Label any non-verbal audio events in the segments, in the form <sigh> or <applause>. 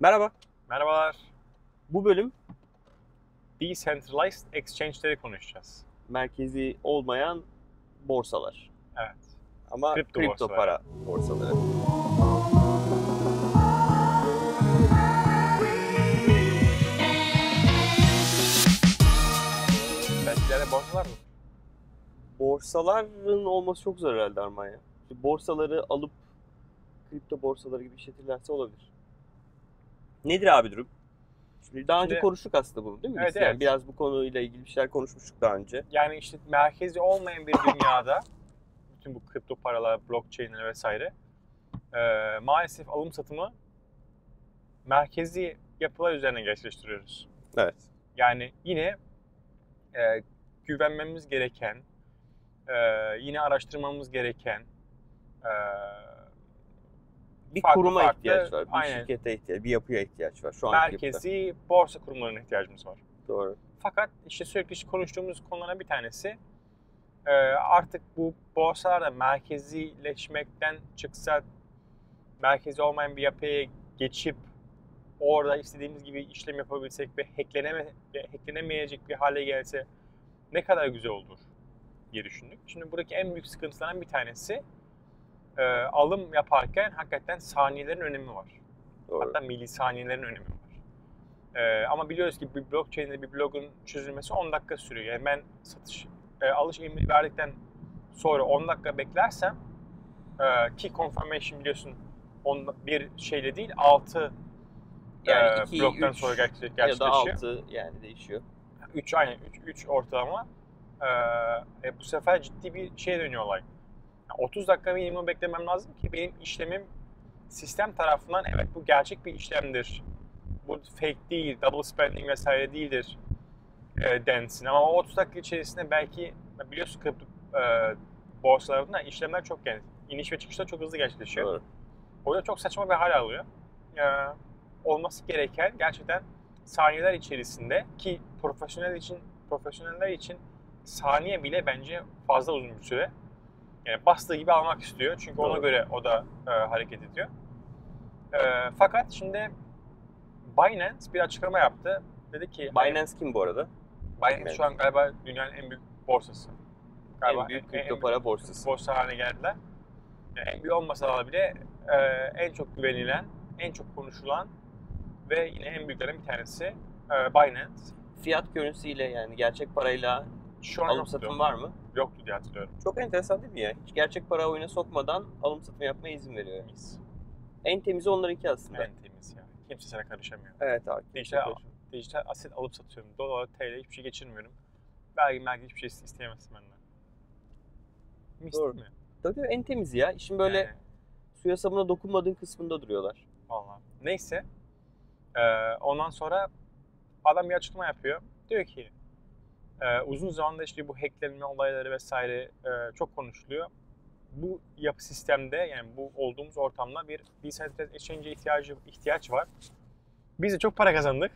Merhaba. Merhabalar. Bu bölüm Decentralized Exchange'leri konuşacağız. merkezi olmayan borsalar. Evet. Ama Kripto kripto, borsaları. para borsaları. Belki borsalar mı? Borsaların olması çok zor herhalde Arman ya. İşte Borsaları alıp kripto borsaları gibi işletirlerse olabilir. Nedir abi durum? Şimdi daha önce Şimdi- konuştuk aslında bunu değil mi? Evet? Yani evet. biraz bu konuyla ilgili bir şeyler konuşmuştuk daha önce. Yani işte merkezi olmayan bir dünyada bütün bu kripto paralar, blockchain'ler vesaire eee, maalesef alım satımı merkezi yapılar üzerine gerçekleştiriyoruz. Evet. Yani yine eee, güvenmemiz gereken, eee, yine araştırmamız gereken eee, Bir Farklı kuruma farklı, ihtiyaç var, bir aynen. şirkete ihtiyaç, bir yapıya ihtiyaç var şu anki yapıda. merkezi borsa kurumlarına ihtiyacımız var. Doğru. Fakat işte sürekli konuştuğumuz konulardan bir tanesi e, artık bu borsalar da merkezileşmekten çıksa merkezi olmayan bir yapıya geçip orada istediğimiz gibi işlem yapabilsek ve hackleneme, hacklenemeyecek bir hale gelse ne kadar güzel olur diye düşündük. Şimdi buradaki en büyük sıkıntılardan bir tanesi e, alım yaparken hakikaten saniyelerin önemi var. Doğru. Hatta milisaniyelerin önemi var. Ee, ama biliyoruz ki bir blockchain'de bir blogun çözülmesi 10 dakika sürüyor. Yani ben satış, e, alış emri verdikten sonra 10 dakika beklersem e, key confirmation biliyorsun on, bir şeyle değil 6 Yani e, iki, bloktan üç sonra gerçek, ya da gerçekleşiyor. 6 yani değişiyor. 3 aynen 3 3 ortalama. Ee, e, bu sefer ciddi bir şeye dönüyor olay. Yani 30 dakika minimum beklemem lazım ki benim işlemim sistem tarafından evet bu gerçek bir işlemdir. Bu fake değil, double spending vesaire değildir e, densin. Ama o 30 dakika içerisinde belki biliyorsun kripto e, borsalarında işlemler çok yani iniş ve çıkışlar çok hızlı gerçekleşiyor. Doğru. O yüzden çok saçma bir hal alıyor. Ee, olması gereken gerçekten saniyeler içerisinde ki profesyonel için profesyoneller için saniye bile bence fazla uzun bir süre. Yani bastığı gibi almak istiyor. Çünkü ona Doğru. göre o da e, hareket ediyor. E, fakat şimdi Binance bir açıklama yaptı. Dedi ki Binance kim bu arada? Binance şu an galiba dünyanın en büyük borsası. en büyük kripto para borsası. borsa haline geldiler. Yani en büyük olmasalar bile e, en çok güvenilen, en çok konuşulan ve yine en büyüklerden bir tanesi e, Binance. Fiyat görüntüsüyle yani gerçek parayla Şu an alım satım var mı? Yoktu diye hatırlıyorum. Çok enteresan değil mi ya? Hiç gerçek para oyuna sokmadan alım satım yapmaya izin veriyor. Mis. En temizi onlarınki aslında. En temiz yani. Kimse sana karışamıyor. Evet abi. Dijital, dijital aset alıp satıyorum. Dolar, TL hiçbir şey geçirmiyorum. Belki belki hiçbir şey isteyemezsin benden. Mis Doğru. değil mi? Tabii en temizi ya. İşin böyle Yani, suya sabuna dokunmadığın kısmında duruyorlar. Vallahi. Neyse. Ee, ondan sonra adam bir açıklama yapıyor. Diyor ki e, uzun zamandır işte bu hacklenme olayları vesaire e, çok konuşuluyor. Bu yapı sistemde yani bu olduğumuz ortamda bir decentralized exchange'e ihtiyacı ihtiyaç var. Biz de çok para kazandık.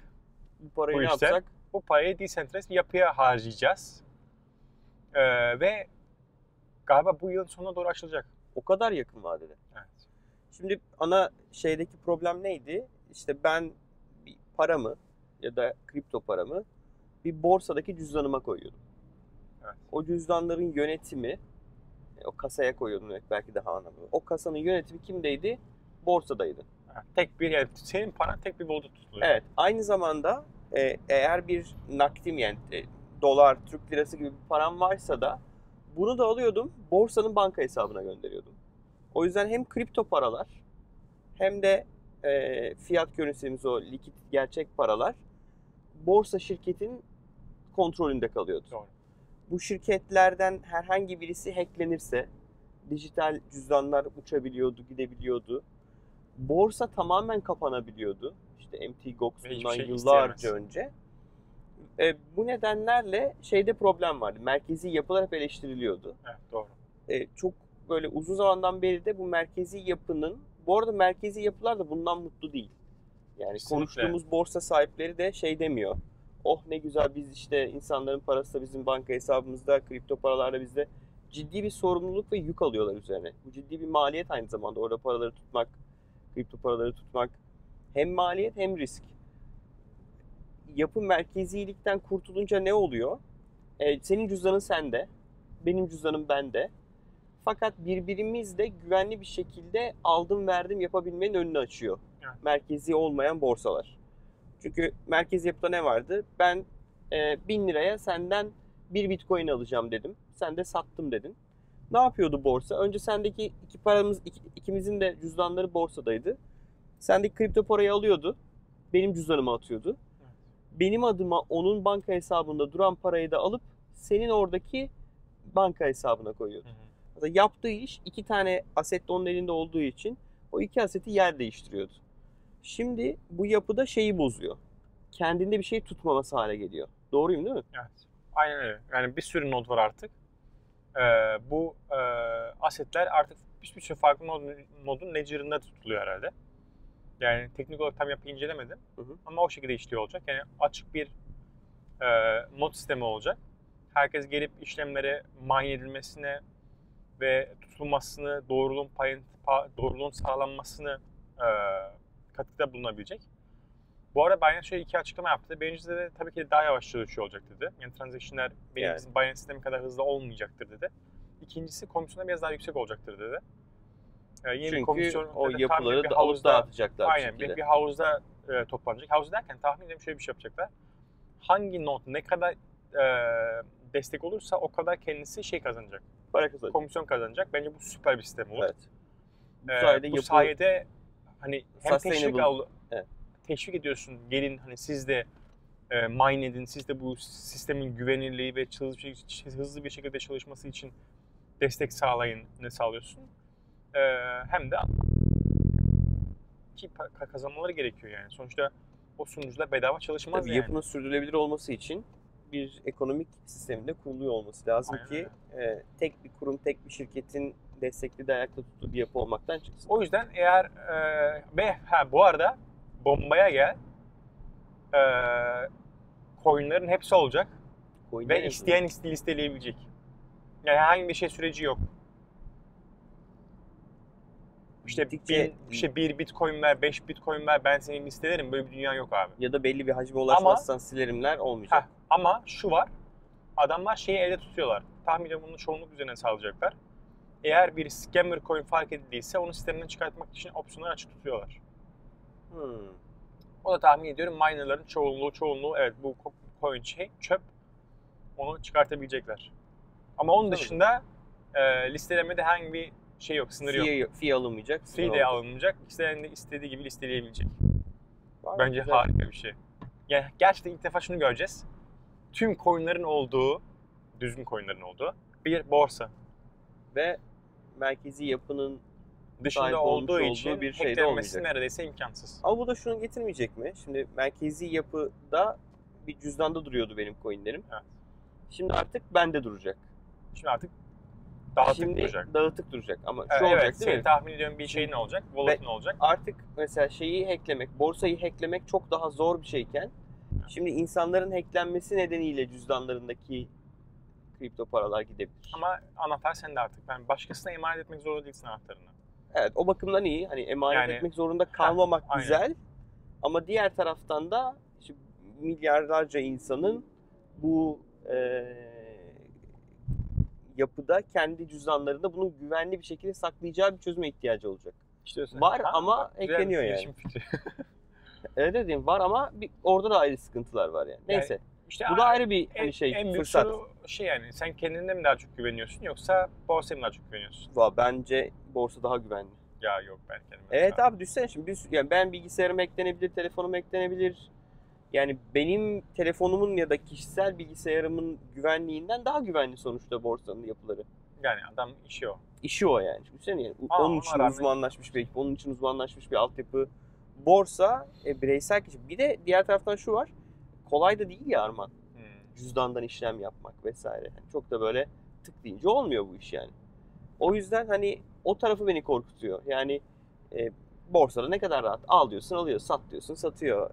Bu parayı Bu ne işte. yapsak? Bu parayı decentralized bir yapıya harcayacağız. Ee, ve galiba bu yılın sonuna doğru açılacak. O kadar yakın vadede. Evet. Şimdi ana şeydeki problem neydi? İşte ben bir paramı ya da kripto paramı bir borsadaki cüzdanıma koyuyordum. Evet. O cüzdanların yönetimi, e, o kasaya koyuyordum demek belki daha anlamlı. O kasanın yönetimi kimdeydi? Borsadaydı. Tek bir yani senin paran tek bir bolda tutuluyor. Evet. Aynı zamanda e, eğer bir nakdim yani e, dolar, Türk lirası gibi bir param varsa da bunu da alıyordum borsanın banka hesabına gönderiyordum. O yüzden hem kripto paralar hem de e, fiyat görüntüsümüz o likit gerçek paralar borsa şirketin kontrolünde kalıyordu. Doğru. Bu şirketlerden herhangi birisi hacklenirse dijital cüzdanlar uçabiliyordu, gidebiliyordu. Borsa tamamen kapanabiliyordu. İşte Mt. Gox bundan şey yıllarca isteyemez. önce. E, bu nedenlerle şeyde problem vardı. Merkezi yapılar hep eleştiriliyordu. Evet, doğru. E, çok böyle uzun zamandan beri de bu merkezi yapının, bu arada merkezi yapılar da bundan mutlu değil. Yani Kesinlikle. konuştuğumuz borsa sahipleri de şey demiyor. Oh ne güzel biz işte insanların parası da bizim banka hesabımızda, kripto paralar da bizde. Ciddi bir sorumluluk ve yük alıyorlar üzerine. Bu ciddi bir maliyet aynı zamanda orada paraları tutmak, kripto paraları tutmak. Hem maliyet hem risk. Yapı merkezilikten kurtulunca ne oluyor? Ee, senin cüzdanın sende, benim cüzdanım bende. Fakat birbirimiz de güvenli bir şekilde aldım verdim yapabilmenin önünü açıyor. Evet. Merkezi olmayan borsalar. Çünkü merkezi yapıda ne vardı? Ben e, 1000 liraya senden bir bitcoin alacağım dedim. Sen de sattım dedin. Ne yapıyordu borsa? Önce sendeki iki paramız, iki- ikimizin de cüzdanları borsadaydı. Sendeki kripto parayı alıyordu. Benim cüzdanıma atıyordu. Benim adıma onun banka hesabında duran parayı da alıp senin oradaki banka hesabına koyuyordu. Hı hı. Yaptığı iş iki tane aset de onun elinde olduğu için o iki aseti yer değiştiriyordu. Şimdi bu yapıda şeyi bozuyor. Kendinde bir şey tutmaması hale geliyor. Doğruyum değil mi? Evet. Aynen öyle. Yani bir sürü node var artık. Ee, bu e, asetler artık bir bir sürü farklı nod, nodun ledger'ında tutuluyor herhalde. Yani teknik olarak tam yapıyı incelemedim. Hı hı. Ama o şekilde işliyor olacak. Yani açık bir e, nod sistemi olacak. Herkes gelip işlemlere mine edilmesine ve tutulmasını, doğruluğun payın, pa- doğruluğun sağlanmasını e, katkıda bulunabilecek. Bu arada Binance şöyle iki açıklama yaptı. Birincisi de tabii ki daha yavaş çalışıyor olacak dedi. Yani transaction'lar benim Yani. bizim Binance sistemi kadar hızlı olmayacaktır dedi. İkincisi komisyonlar biraz daha yüksek olacaktır dedi. Ee, yine bir Çünkü komisyon o dedi, yapıları da alıp dağıtacaklar Aynen bir, bir havuzda e, toplanacak. Havuz derken tahmin ediyorum şöyle bir şey yapacaklar. Hangi not ne kadar e, destek olursa o kadar kendisi şey kazanacak. Para kazanacak. Komisyon kazanacak. Bence bu süper bir sistem olur. Evet. Bu Ee, sayede bu yapı sayede hani hem teşvik al, Evet. teşvik ediyorsun. Gelin hani siz de e, mine edin. Siz de bu sistemin güvenilirliği ve hızlı bir şekilde çalışması için destek sağlayın ne sağlıyorsun. Ee, hem de ki kazanmaları gerekiyor yani. Sonuçta o sunucular bedava çalışmaz Tabii yani. yapının sürdürülebilir olması için bir ekonomik sisteminde kuruluyor olması lazım Aynen ki e, tek bir kurum, tek bir şirketin destekli de ayakta tuttuğu bir yapı olmaktan çıksın. O yüzden eğer e, ve ha bu arada bombaya gel e, coinlerin hepsi olacak Coin'ler ve isteyen iste- listeleyebilecek. Yani herhangi bir şey süreci yok. İşte Gittikçe- bin, işte bir bitcoin ver, beş bitcoin ver ben seni listelerim. Böyle bir dünya yok abi. ya da belli bir hacme ulaşmazsan silerimler olmayacak. Heh, ama şu var. Adamlar şeyi elde tutuyorlar. Tahmin ediyorum bunu çoğunluk üzerine sağlayacaklar. Eğer bir scammer coin fark edildiyse onu sisteminden çıkartmak için opsiyonları açık tutuyorlar. Hmm. O da tahmin ediyorum minerların çoğunluğu çoğunluğu evet bu co- coin şey çöp onu çıkartabilecekler. Ama onun Tabii. dışında e, listelemede herhangi bir şey yok, sınır yok. Fee, fee alınmayacak. Fee de alınmayacak. İsteyen de istediği gibi listeleyebilecek. Var, Bence güzel. harika bir şey. Yani gerçekten ilk defa şunu göreceğiz. Tüm coinlerin olduğu, düzgün coinlerin olduğu bir borsa. Ve merkezi yapının Dışında olduğu için bir şey de olmayacak. neredeyse imkansız. ama bu da şunu getirmeyecek mi? Şimdi merkezi yapıda bir cüzdanda duruyordu benim coinlerim. Evet. Şimdi artık bende duracak. Şimdi artık dağıtık Şimdi duracak. dağıtık duracak ama şu olacak evet, değil senin mi? tahmin ediyorum bir şeyin olacak, wallet'in olacak. Artık mesela şeyi hacklemek, borsayı hacklemek çok daha zor bir şeyken şimdi insanların hacklenmesi nedeniyle cüzdanlarındaki kripto paralar gidebilir. Ama anahtar sende artık. Yani başkasına emanet etmek zorunda değilsin anahtarını. Evet o bakımdan iyi. Hani emanet Yani- etmek zorunda kalmamak aynen. güzel. Ama diğer taraftan da işte milyarlarca insanın bu eee, yapıda kendi cüzdanlarında bunu güvenli bir şekilde saklayacağı bir çözüme ihtiyacı olacak. İşte Var ama güzel ekleniyor bir yani. Evet dediğim var ama bir, orada da ayrı sıkıntılar var yani. Neyse. İşte bu da ayrı bir en, hani şey en büyük fırsat. soru şey yani sen kendine mi daha çok güveniyorsun yoksa borsaya mı daha çok güveniyorsun? Va- Bence borsa daha güvenli. Ya yok ben kendime. Evet abi düşünsene şimdi bir, yani ben bilgisayarıma eklenebilir, telefonuma eklenebilir. Yani benim telefonumun ya da kişisel bilgisayarımın güvenliğinden daha güvenli sonuçta borsanın yapıları. Yani adam işi o. İşi o yani. Şimdi düşünsene yani. Ama onun için rağmen- uzmanlaşmış bir ekip, onun için uzmanlaşmış bir altyapı. Borsa e, bireysel kişi. Bir de diğer taraftan şu var. Kolay da değil ya Arman. Hmm. Cüzdandan işlem yapmak vesaire. Yani çok da böyle tık deyince olmuyor bu iş yani. O yüzden hani o tarafı beni korkutuyor. Yani e, borsada ne kadar rahat. Al diyorsun alıyor, sat diyorsun satıyor.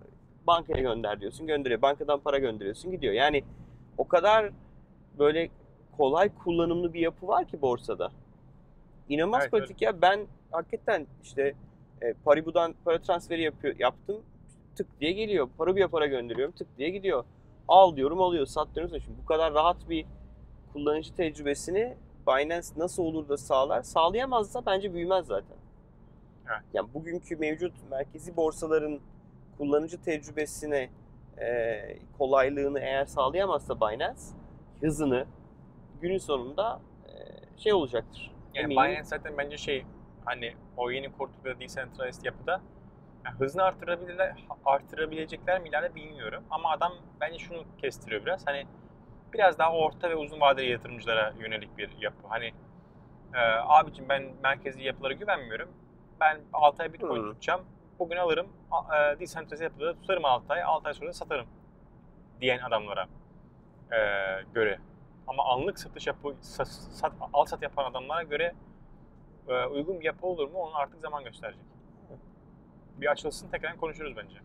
Bankaya gönder diyorsun gönderiyor. Bankadan para gönderiyorsun gidiyor. Yani o kadar böyle kolay kullanımlı bir yapı var ki borsada. İnanılmaz Evet, pratik ya. Ben hakikaten işte E, Paribu'dan para transferi yapıyor, yaptım. Tık diye geliyor. Paribu'ya para gönderiyorum. Tık diye gidiyor. Al diyorum alıyor. Sat diyorum. Şimdi bu kadar rahat bir kullanıcı tecrübesini Binance nasıl olur da sağlar? Sağlayamazsa bence büyümez zaten. Evet. Yani bugünkü mevcut merkezi borsaların kullanıcı tecrübesine e, kolaylığını eğer sağlayamazsa Binance hızını günün sonunda e, şey olacaktır. Yani Eminim. Binance zaten bence şey hani o yeni kurdukları decentralized yapıda yani hızını artırabilirler, artırabilecekler mi ileride bilmiyorum. Ama adam bence şunu kestiriyor biraz. Hani biraz daha orta ve uzun vadeli yatırımcılara yönelik bir yapı. Hani e, abicim ben merkezi yapılara güvenmiyorum. Ben 6 ay Bitcoin Hı. tutacağım. Bugün alırım. E, decentralized yapıda tutarım 6 ay. 6 ay sonra satarım. Diyen adamlara e, göre. Ama anlık satış yapı, sa- sat, al sat yapan adamlara göre e, uygun bir yapı olur mu onu artık zaman gösterecek. Bir açılsın tekrar konuşuruz bence.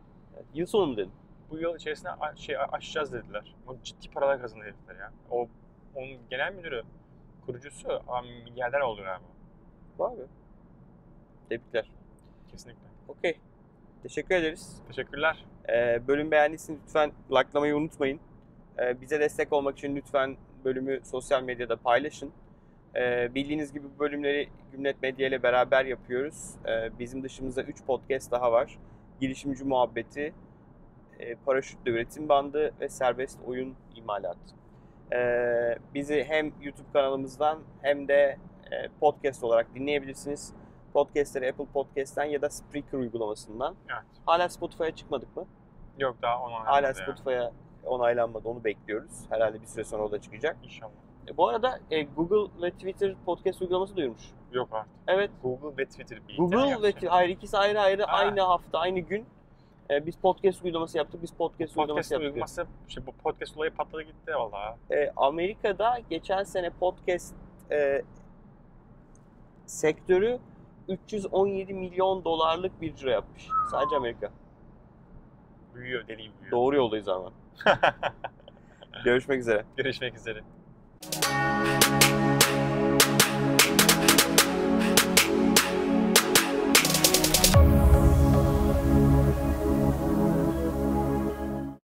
Yıl sonu mu dedin? Bu yıl içerisinde şey a- aşacağız dediler. O ciddi paralar kazandı herifler ya. O onun genel müdürü, kurucusu milyarder oluyor abi. Var mı? Tebrikler. Kesinlikle. Okey. Teşekkür ederiz. Teşekkürler. Ee, bölüm beğendiyseniz lütfen likelamayı unutmayın. Ee, bize destek olmak için lütfen bölümü sosyal medyada paylaşın. Ee, bildiğiniz gibi bu bölümleri Gümlet Medya ile beraber yapıyoruz. Ee, bizim dışımızda 3 podcast daha var. Girişimci Muhabbeti, e, Paraşütle Üretim Bandı ve Serbest Oyun İmalatı. Ee, bizi hem YouTube kanalımızdan hem de e, podcast olarak dinleyebilirsiniz. Podcastleri Apple Podcast'ten ya da Spreaker uygulamasından. Evet. Hala Spotify'a çıkmadık mı? Yok daha ona Hala ya. Spotify'a onaylanmadı. Onu bekliyoruz. Herhalde bir süre sonra o da çıkacak. İnşallah. E, bu arada e, Google ve Twitter podcast uygulaması duyurmuş. Yok artık. Evet. Google ve Twitter mi Google ve? Twitter ayrı ikisi ayrı ayrı Ha. aynı hafta aynı gün e, biz podcast uygulaması yaptık. Biz podcast, uygulaması Podcast yaptık. uygulaması, işte bu podcast olayı patladı gitti valla. E, Amerika'da geçen sene podcast e, sektörü 317 milyon dolarlık bir ciro yapmış. Sadece Amerika. Büyüyor, deli büyüyor. Doğru yoldayız ama. <laughs> Görüşmek üzere. Görüşmek üzere. Música